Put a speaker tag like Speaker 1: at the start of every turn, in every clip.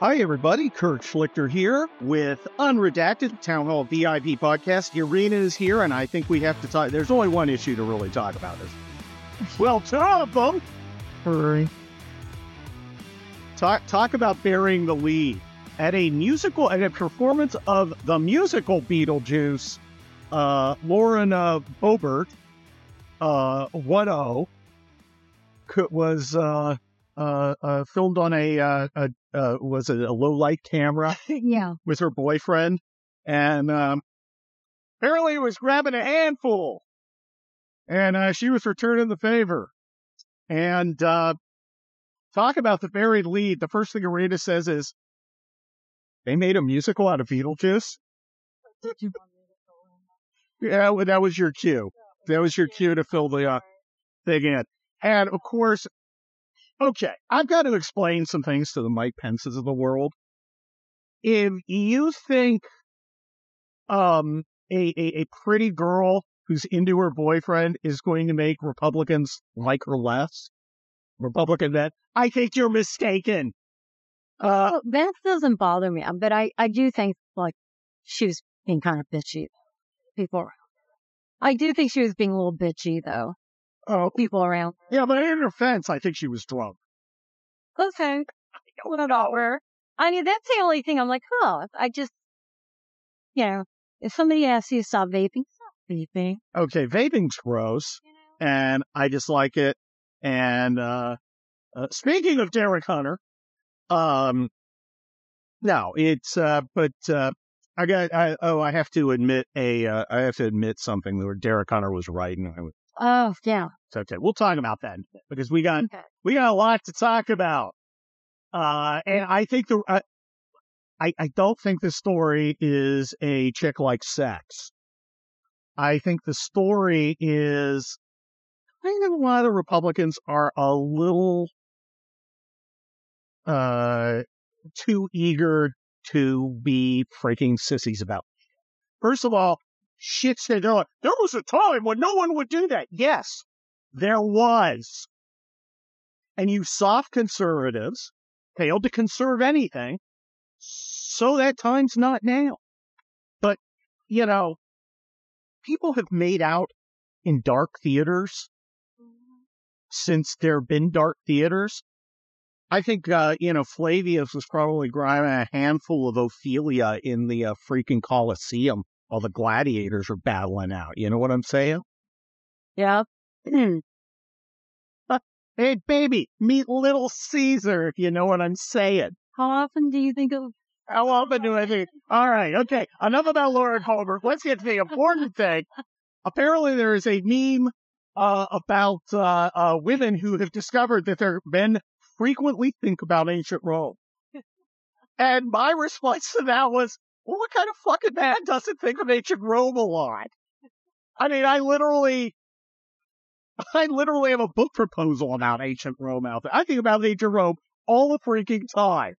Speaker 1: Hi, everybody. Kurt Schlichter here with Unredacted Town Hall VIP podcast. Irina is here, and I think we have to talk. There's only one issue to really talk about. Is well, two of them.
Speaker 2: Hurry.
Speaker 1: Talk talk about burying the lead at a musical at a performance of the musical Beetlejuice. Uh, Lauren uh, Boebert, uh, one O, was uh, uh, uh, filmed on a, uh, a uh, was it a low light camera
Speaker 2: yeah.
Speaker 1: with her boyfriend, and um, apparently he was grabbing a handful, and uh, she was returning the favor. And uh, talk about the buried lead. The first thing Arita says is, "They made a musical out of Beetlejuice." Yeah, well, that was your cue. That was your cue to fill the uh, thing in. And of course, okay, I've got to explain some things to the Mike Pences of the world. If you think um a, a, a pretty girl who's into her boyfriend is going to make Republicans like her less, Republican then, I think you're mistaken. Uh,
Speaker 2: that doesn't bother me, but I, I do think like she was being kind of bitchy. Around. I do think she was being a little bitchy though.
Speaker 1: Oh,
Speaker 2: People around.
Speaker 1: yeah, but in her defense, I think she was drunk.
Speaker 2: Okay. Whatever. I mean, that's the only thing I'm like, oh, I just, you know, if somebody asks you to stop vaping, stop vaping.
Speaker 1: Okay, vaping's gross.
Speaker 2: You know?
Speaker 1: and I dislike it. And uh, uh speaking of Derek Hunter, um, no, it's uh, but uh, I got I oh I have to admit a uh, I have to admit something where Derek Hunter was right, and I was
Speaker 2: Oh, yeah.
Speaker 1: it's okay. We'll talk about that in a bit, because we got
Speaker 2: Okay.
Speaker 1: we got a lot to talk about. Uh, and I think the uh, I I don't think the story is a chick like sex. I think the story is I think a lot of Republicans are a little uh too eager to be freaking sissies about. First of all, shit said oh, there was a time when no one would do that. Yes, there was. And you soft conservatives failed to conserve anything. So that time's not now. But, you know, people have made out in dark theaters since there have been dark theaters. I think, uh, you know, Flavius was probably grabbing a handful of Ophelia in the uh, freaking Colosseum while the gladiators are battling out. You know what I'm saying?
Speaker 2: Yeah.
Speaker 1: Hey, baby, meet little Caesar, if you know what I'm saying.
Speaker 2: How often do you think of
Speaker 1: How often do I think? All right, okay. Enough about Lauren Holbrook. Let's get to the important thing. Apparently, there is a meme uh, about uh, uh, women who have discovered that their men frequently think about ancient Rome. And my response to that was, well, what kind of fucking man doesn't think of ancient Rome a lot? I mean, I literally, I literally have a book proposal about ancient Rome out there. I think about ancient Rome all the freaking time.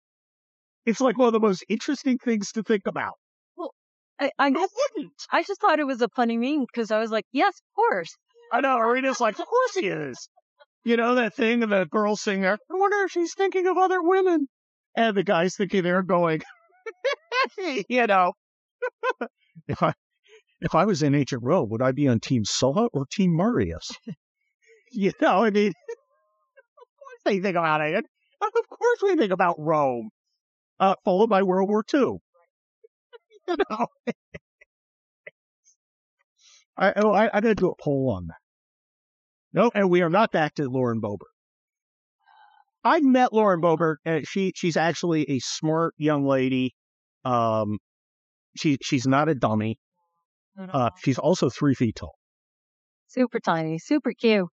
Speaker 1: It's like one of the most interesting things to think about.
Speaker 2: Well, I, I
Speaker 1: wouldn't?
Speaker 2: I just thought it was a funny meme because I was like, yes, of course.
Speaker 1: I know, Irina's like, of course he is. You know, that thing of the girl singer. I wonder if she's thinking of other women. And the guy's thinking they're going, you know, if I, if I was in ancient Rome, would I be on Team Sulla or Team Marius? you know, I mean, of course they think about it. Of course we think about Rome. Uh, followed by World War II. you know. I, oh, I, I gotta do a poll on that. No, and we are not back to Lauren Boebert. I met Lauren Boebert, and she she's actually a smart young lady. Um, she she's not a dummy. Uh, she's also three feet tall.
Speaker 2: super tiny, super cute.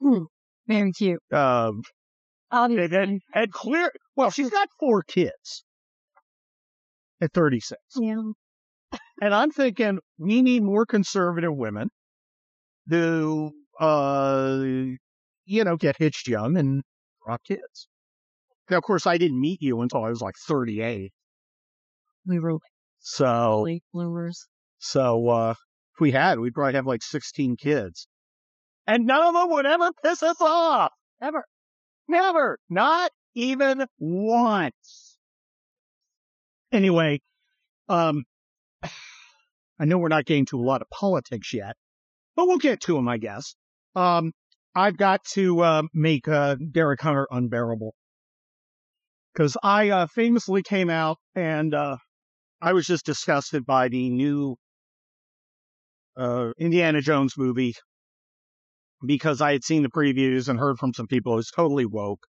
Speaker 2: Hmm. Very cute.
Speaker 1: Um,
Speaker 2: Obviously.
Speaker 1: and, and, and clear. Well, she's got four kids at 36.
Speaker 2: yeah.
Speaker 1: And I'm thinking we need more conservative women who, uh, you know, get hitched young and drop kids. Now, of course, I didn't meet you until I was like 38.
Speaker 2: We were like
Speaker 1: So,
Speaker 2: late bloomers.
Speaker 1: so, uh, if we had, we'd probably have like 16 kids. And none of them would ever piss us off.
Speaker 2: Ever.
Speaker 1: Never. Not even once. Anyway, um, I know we're not getting to a lot of politics yet, but we'll get to them, I guess. Um, I've got to uh, make uh, Derek Hunter unbearable because I uh, famously came out and uh, I was just disgusted by the new uh, Indiana Jones movie because I had seen the previews and heard from some people it was totally woke.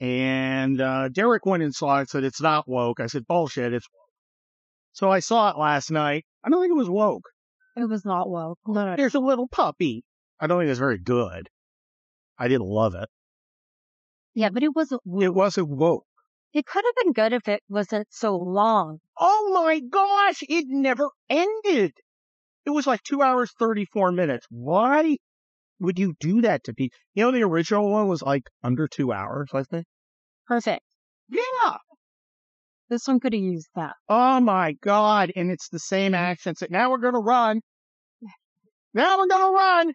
Speaker 1: And uh, Derek went and saw it and said, It's not woke. I said, Bullshit, it's woke. So I saw it last night. I don't think it was woke.
Speaker 2: It was not woke. No.
Speaker 1: There's a little puppy. I don't think it's very good. I didn't love it.
Speaker 2: Yeah, but it wasn't woke.
Speaker 1: It wasn't woke.
Speaker 2: It could have been good if it wasn't so long.
Speaker 1: Oh my gosh, it never ended. It was like two hours, 34 minutes. Why would you do that to people? You know, the original one was like under two hours, I think.
Speaker 2: Perfect.
Speaker 1: Yeah.
Speaker 2: This one could have used that.
Speaker 1: Oh my God. And it's the same accents. Now we're going to run. Now we're going to run.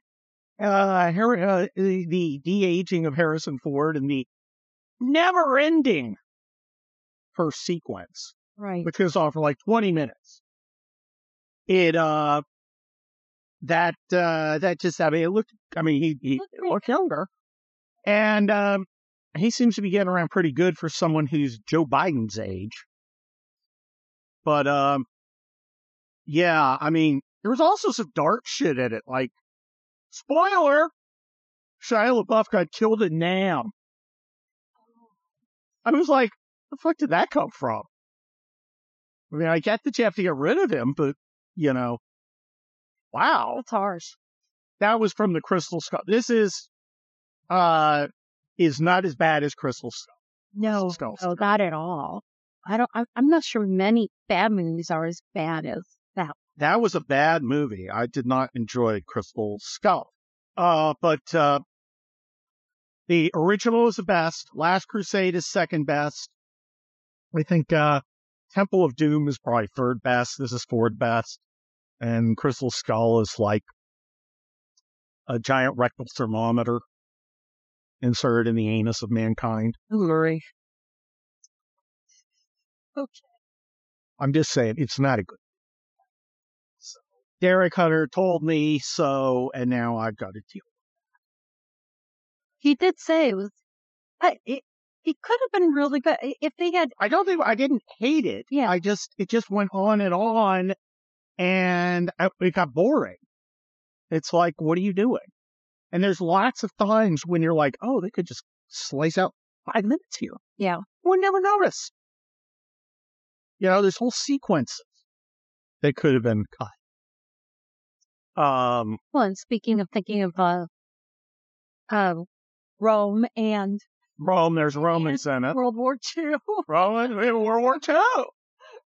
Speaker 1: Uh, Har- uh, the, the de-aging of Harrison Ford and the never ending first sequence,
Speaker 2: Right.
Speaker 1: which goes on for like 20 minutes. It, uh, that, uh, that just, I mean, it looked, I mean, he, he
Speaker 2: Looked
Speaker 1: looked younger. And, um, he seems to be getting around pretty good for someone who's Joe Biden's age. But, um, yeah, I mean, there was also some dark shit in it. Like, spoiler, Shia LaBeouf got killed in Nam. I was like, the fuck did that come from? I mean, I get that you have to get rid of him, but, you know, wow
Speaker 2: That's harsh.
Speaker 1: that was from the Crystal Skull. This is uh is not as bad as Crystal Skull.
Speaker 2: No,
Speaker 1: Skull.
Speaker 2: no, not at all. I don't. I, I'm not sure many bad movies are as bad as that.
Speaker 1: That was a bad movie. I did not enjoy Crystal Skull. Uh but uh the original is the best. Last Crusade is second best. I think uh Temple of Doom is probably third best. This is fourth best. And Crystal Skull is like a giant rectal thermometer inserted in the anus of mankind.
Speaker 2: Glory. Okay.
Speaker 1: I'm just saying it's not a good. So, Derek Hunter told me so, and now I've got to deal.
Speaker 2: He did say it was. I, it, it could have been really good if they had.
Speaker 1: I don't think I didn't hate it.
Speaker 2: Yeah.
Speaker 1: I just it just went on and on, and I, it got boring. It's like, what are you doing? And there's lots of times when you're like, oh, they could just slice out five minutes here.
Speaker 2: Yeah.
Speaker 1: We'll never notice. You know, there's whole sequences that could have been cut. Um,
Speaker 2: Well, and speaking of thinking of uh, uh, Rome and
Speaker 1: Rome, there's Romans in it.
Speaker 2: World War II,
Speaker 1: Rome, World War II.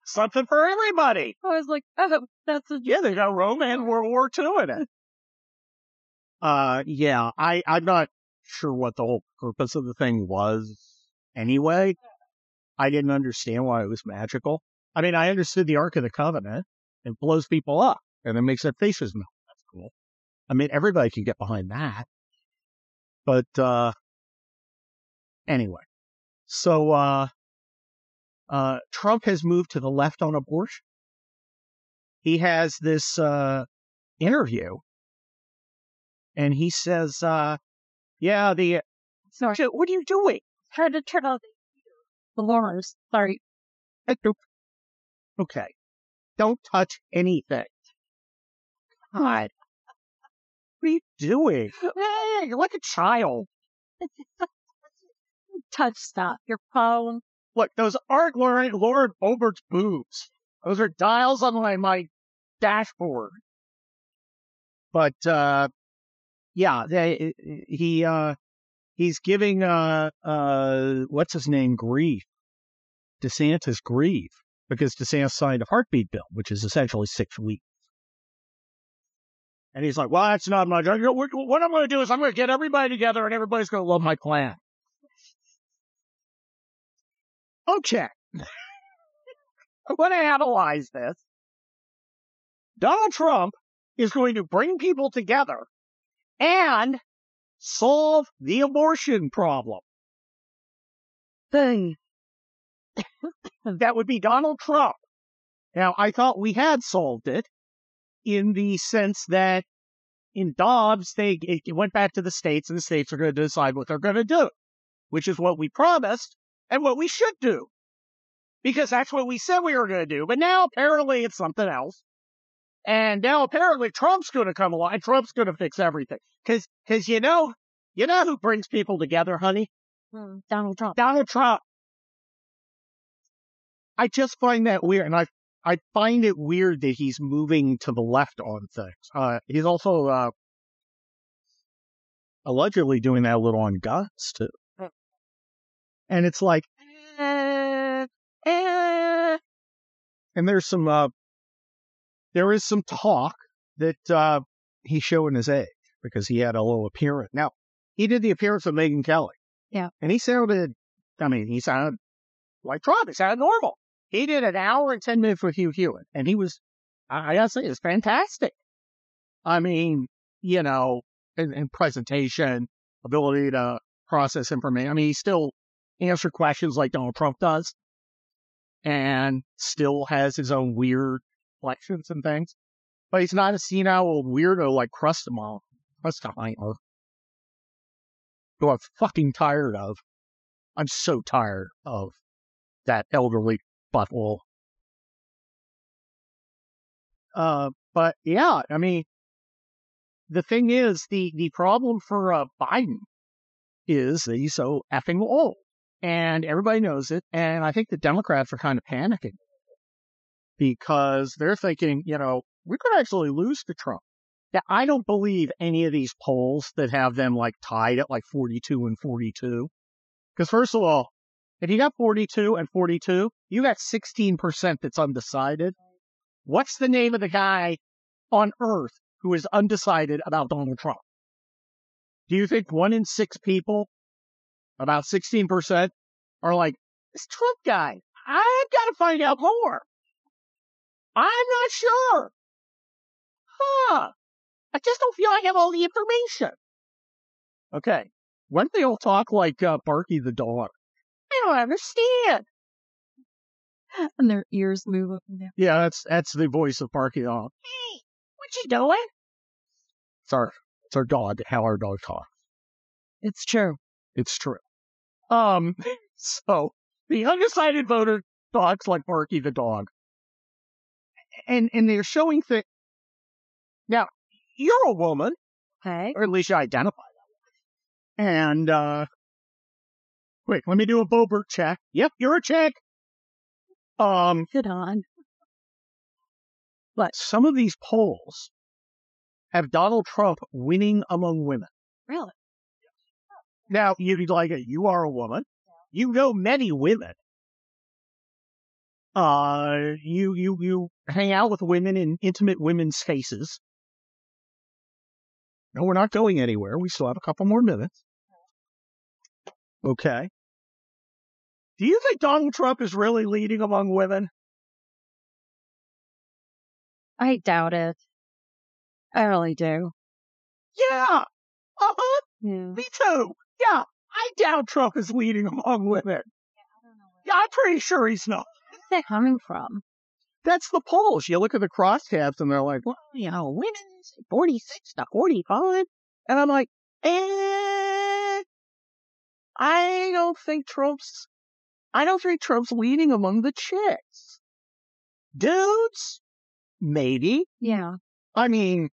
Speaker 1: Something for everybody.
Speaker 2: I was like, oh, that's a
Speaker 1: Yeah, they got Rome and World War II in it. Uh, yeah, I, I'm not sure what the whole purpose of the thing was anyway. I didn't understand why it was magical. I mean, I understood the Ark of the Covenant. It blows people up and it makes their faces melt. That's cool. I mean, everybody can get behind that. But, uh, anyway. So, uh, uh, Trump has moved to the left on abortion. He has this, uh, interview and he says, uh, yeah, the,
Speaker 2: sorry.
Speaker 1: what are you doing?
Speaker 2: Trying to turn on the alarms. Sorry.
Speaker 1: Okay. Don't touch anything. God. What are you doing? Hey, you're like a child.
Speaker 2: Touch stop. Your phone.
Speaker 1: Look, those aren't Lauren, Lauren Boebert's boobs. Those are dials on my, my dashboard. But, uh, yeah, they, he, uh, he's giving, uh, uh, what's his name, grief. DeSantis grief because DeSantis signed a heartbeat bill, which is essentially six weeks. And he's like, well, that's not. I- What what I'm going to do is I'm going to get everybody together and everybody's going to love my plan. Okay. I'm going to analyze this. Donald Trump is going to bring people together and solve the abortion problem.
Speaker 2: Boom.
Speaker 1: that would be Donald Trump. Now, I thought we had solved it in the sense that in Dobbs, they it went back to the states, and the states are going to decide what they're going to do, which is what we promised and what we should do, because that's what we said we were going to do. But now apparently it's something else, and now apparently Trump's going to come along. And Trump's going to fix everything, because because you know you know who brings people together, honey?
Speaker 2: Hmm, Donald Trump.
Speaker 1: Donald Trump. I just find that weird, and I I find it weird that he's moving to the left on things. Uh, he's also uh, allegedly doing that a little on guns too. And it's like,
Speaker 2: Uh, uh,
Speaker 1: and there's some uh, there is some talk that uh, he's showing his age because he had a low appearance. Now he did the appearance of Megyn Kelly,
Speaker 2: Yeah.
Speaker 1: and he sounded, I mean, he sounded like Trump. He sounded normal. He did an hour and 10 minutes with Hugh Hewitt, and he was, I, I gotta say, it's fantastic. I mean, you know, in, in presentation, ability to process information. I mean, he still answer questions like Donald Trump does, and still has his own weird flexions and things. But he's not a senile old weirdo like Crustamon, Crustaminer, who I'm fucking tired of. I'm so tired of that elderly butthole. Uh, but yeah, I mean, the thing is, the, the problem for uh, Biden is that he's so effing old. And everybody knows it. And I think the Democrats are kind of panicking because they're thinking, you know, we could actually lose to Trump. Now, I don't believe any of these polls that have them like tied at like 42 and 42. Because first of all, if you got 42 and 42, you got 16% that's undecided. What's the name of the guy on earth who is undecided about Donald Trump? Do you think one in six people, about 16%, are like, this Trump guy, I've got to find out more. I'm not sure. Huh. I just don't feel I have all the information. Okay. When they all talk like uh, Barky the dog? I don't understand.
Speaker 2: and their ears move up and down.
Speaker 1: Yeah, that's that's the voice of Barky the dog. Hey, what you doing? It's our it's our dog. How our dog talks.
Speaker 2: It's true.
Speaker 1: It's true. Um. So the undecided voter talks like Barky the dog, and and they're showing things. Now you're a woman,
Speaker 2: Okay.
Speaker 1: or at least you identify that way. And uh, wait, let me do a Boebert check. Yep, you're a chick. Um,
Speaker 2: Good on.
Speaker 1: but some of these polls have Donald Trump winning among women.
Speaker 2: Really?
Speaker 1: Now, you'd like. You are a woman. You know many women. Uh, you, you, you hang out with women in intimate women's faces. No, we're not going anywhere. We still have a couple more minutes. Okay. Do you think Donald Trump is really leading among women?
Speaker 2: I doubt it. I really do.
Speaker 1: Yeah. Uh-huh.
Speaker 2: Yeah.
Speaker 1: Me too. Yeah. I doubt Trump is leading among women. Yeah, I'm pretty sure he's not.
Speaker 2: Where's that coming from?
Speaker 1: That's the polls. You look at the crosstabs and they're like, well, you know, women's 46 to 45. And I'm like, eh, I don't think Trump's, I don't think Trump's leading among the chicks. Dudes? Maybe.
Speaker 2: Yeah.
Speaker 1: I mean,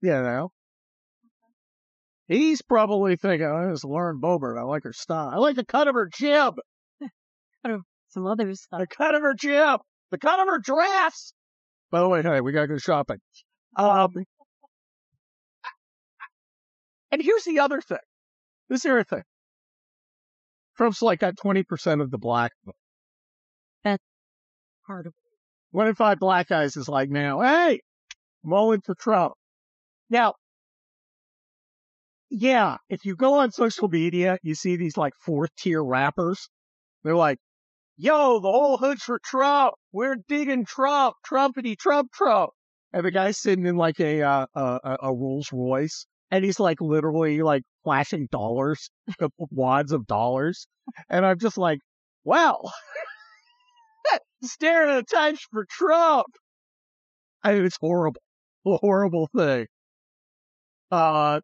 Speaker 1: you know, he's probably thinking, oh, this is Lauren Boebert. I like her style. I like the cut of her jib.
Speaker 2: Some other stuff.
Speaker 1: The cut of her jib. The cut of her dress. By the way, hey, we gotta go shopping. Um, and here's the other thing. This is the other thing. Trump's like got 20% of the black vote.
Speaker 2: Part of it.
Speaker 1: One in five black guys is like now, hey, I'm all in for Trump. Now, yeah, if you go on social media, you see these like fourth tier rappers. They're like, yo, the whole hood's for Trump. We're digging Trump, Trumpity Trump Trump. And the guy's sitting in like a, uh, a, a- Rolls Royce and he's like literally like flashing dollars, wads of dollars, and I'm just like, well, staring at the times for Trump. I mean, it's horrible, a horrible thing. Uh,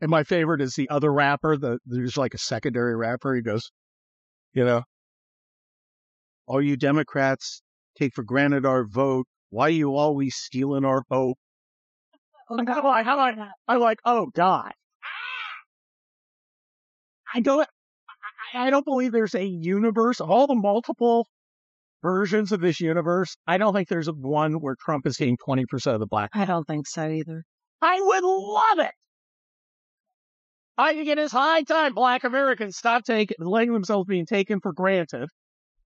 Speaker 1: and my favorite is the other rapper. The there's like a secondary rapper. He goes, you know, all you Democrats take for granted our vote. Why are you always stealing our hope? I'm like, I'm like, oh God. I don't, I don't believe there's a universe of all the multiple versions of this universe. I don't think there's one where Trump is getting 20% of the black.
Speaker 2: I don't think so either.
Speaker 1: I would love it. I think it is high time black Americans stop taking, letting themselves being taken for granted.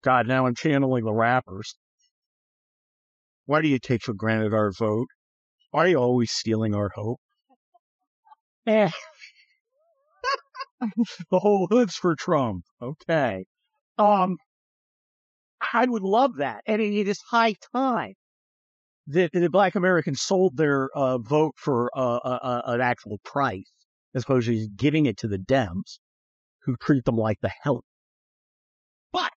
Speaker 1: God, now I'm channeling the rappers. Why do you take for granted our vote? Why are you always stealing our hope? Eh. the whole hood's for Trump. Okay. Um, I would love that. And it is high time that the black Americans sold their uh, vote for uh, uh, an actual price as opposed to giving it to the Dems who treat them like the hell. But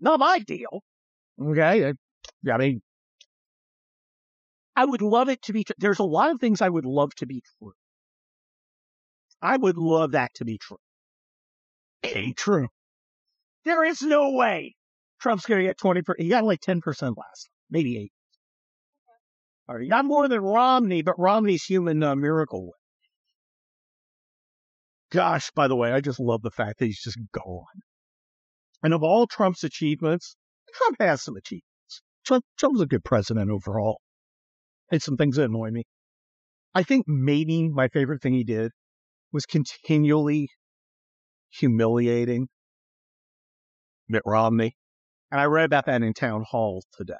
Speaker 1: not my deal. Okay. I mean, I would love it to be, there's a lot of things I would love to be true. I would love that to be true. It ain't true. There is no way Trump's going to get 20%. He got like 10% last, maybe 8 All right, not more than Romney, but Romney's human uh, miracle. Gosh, by the way, I just love the fact that he's just gone. And of all Trump's achievements, Trump has some achievements. Trump, Trump's a good president overall. And some things that annoy me. I think maybe my favorite thing he did was continually humiliating Mitt Romney. And I read about that in town hall today.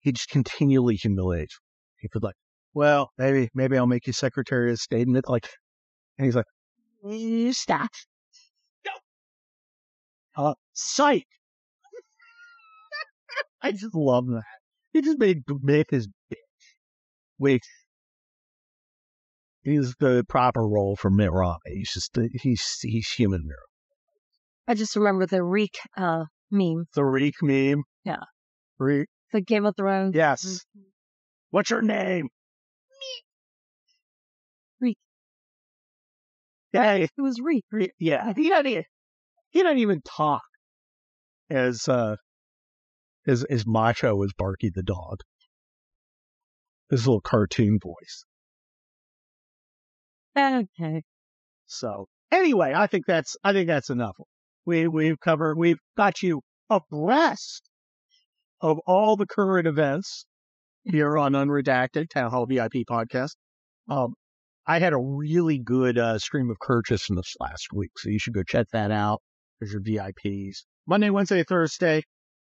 Speaker 1: He just continually humiliates. He could like, well, maybe, maybe I'll make you Secretary of State. And like, and he's like, you stop. No. Uh, psych. I just love that. He just made Mitt his bitch, which is the proper role for Mitt Romney. He's just, he's, he's human mirror.
Speaker 2: I just remember the Reek uh, meme.
Speaker 1: The Reek meme?
Speaker 2: Yeah.
Speaker 1: Reek.
Speaker 2: The Game of Thrones.
Speaker 1: Yes. Mm-hmm. What's your name? Yeah,
Speaker 2: it was.
Speaker 1: Reek. Yeah, he doesn't. Even, he doesn't even talk as uh as as macho as Barky the dog. His little cartoon voice.
Speaker 2: Okay.
Speaker 1: So anyway, I think that's I think that's enough. We we've covered we've got you abreast of all the current events here on Unredacted Town Hall VIP podcast. Um, I had a really good uh, stream of in this last week, so you should go check that out. There's your VIPs. Monday, Wednesday, Thursday.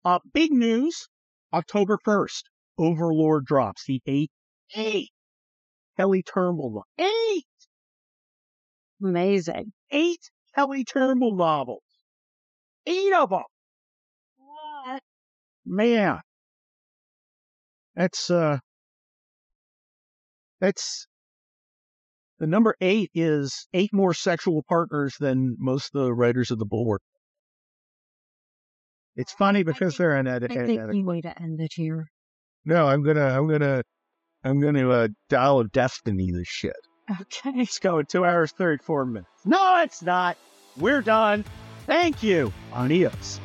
Speaker 1: Uh, big news. October 1st, Overlord drops the eight, eight Kelly Turnbull, eight
Speaker 2: Amazing.
Speaker 1: Eight Kelly Turnbull novels. Eight of them.
Speaker 2: What?
Speaker 1: Man. That's, uh, that's, the number eight is eight more sexual partners than most of the writers of the Bulwark. It's funny because they're an edit.
Speaker 2: I think we way to end it here.
Speaker 1: No, I'm gonna, I'm gonna, I'm gonna uh, dial of destiny this shit.
Speaker 2: Okay.
Speaker 1: It's going two hours, 34 minutes. No, it's not. We're done. Thank you. Adios.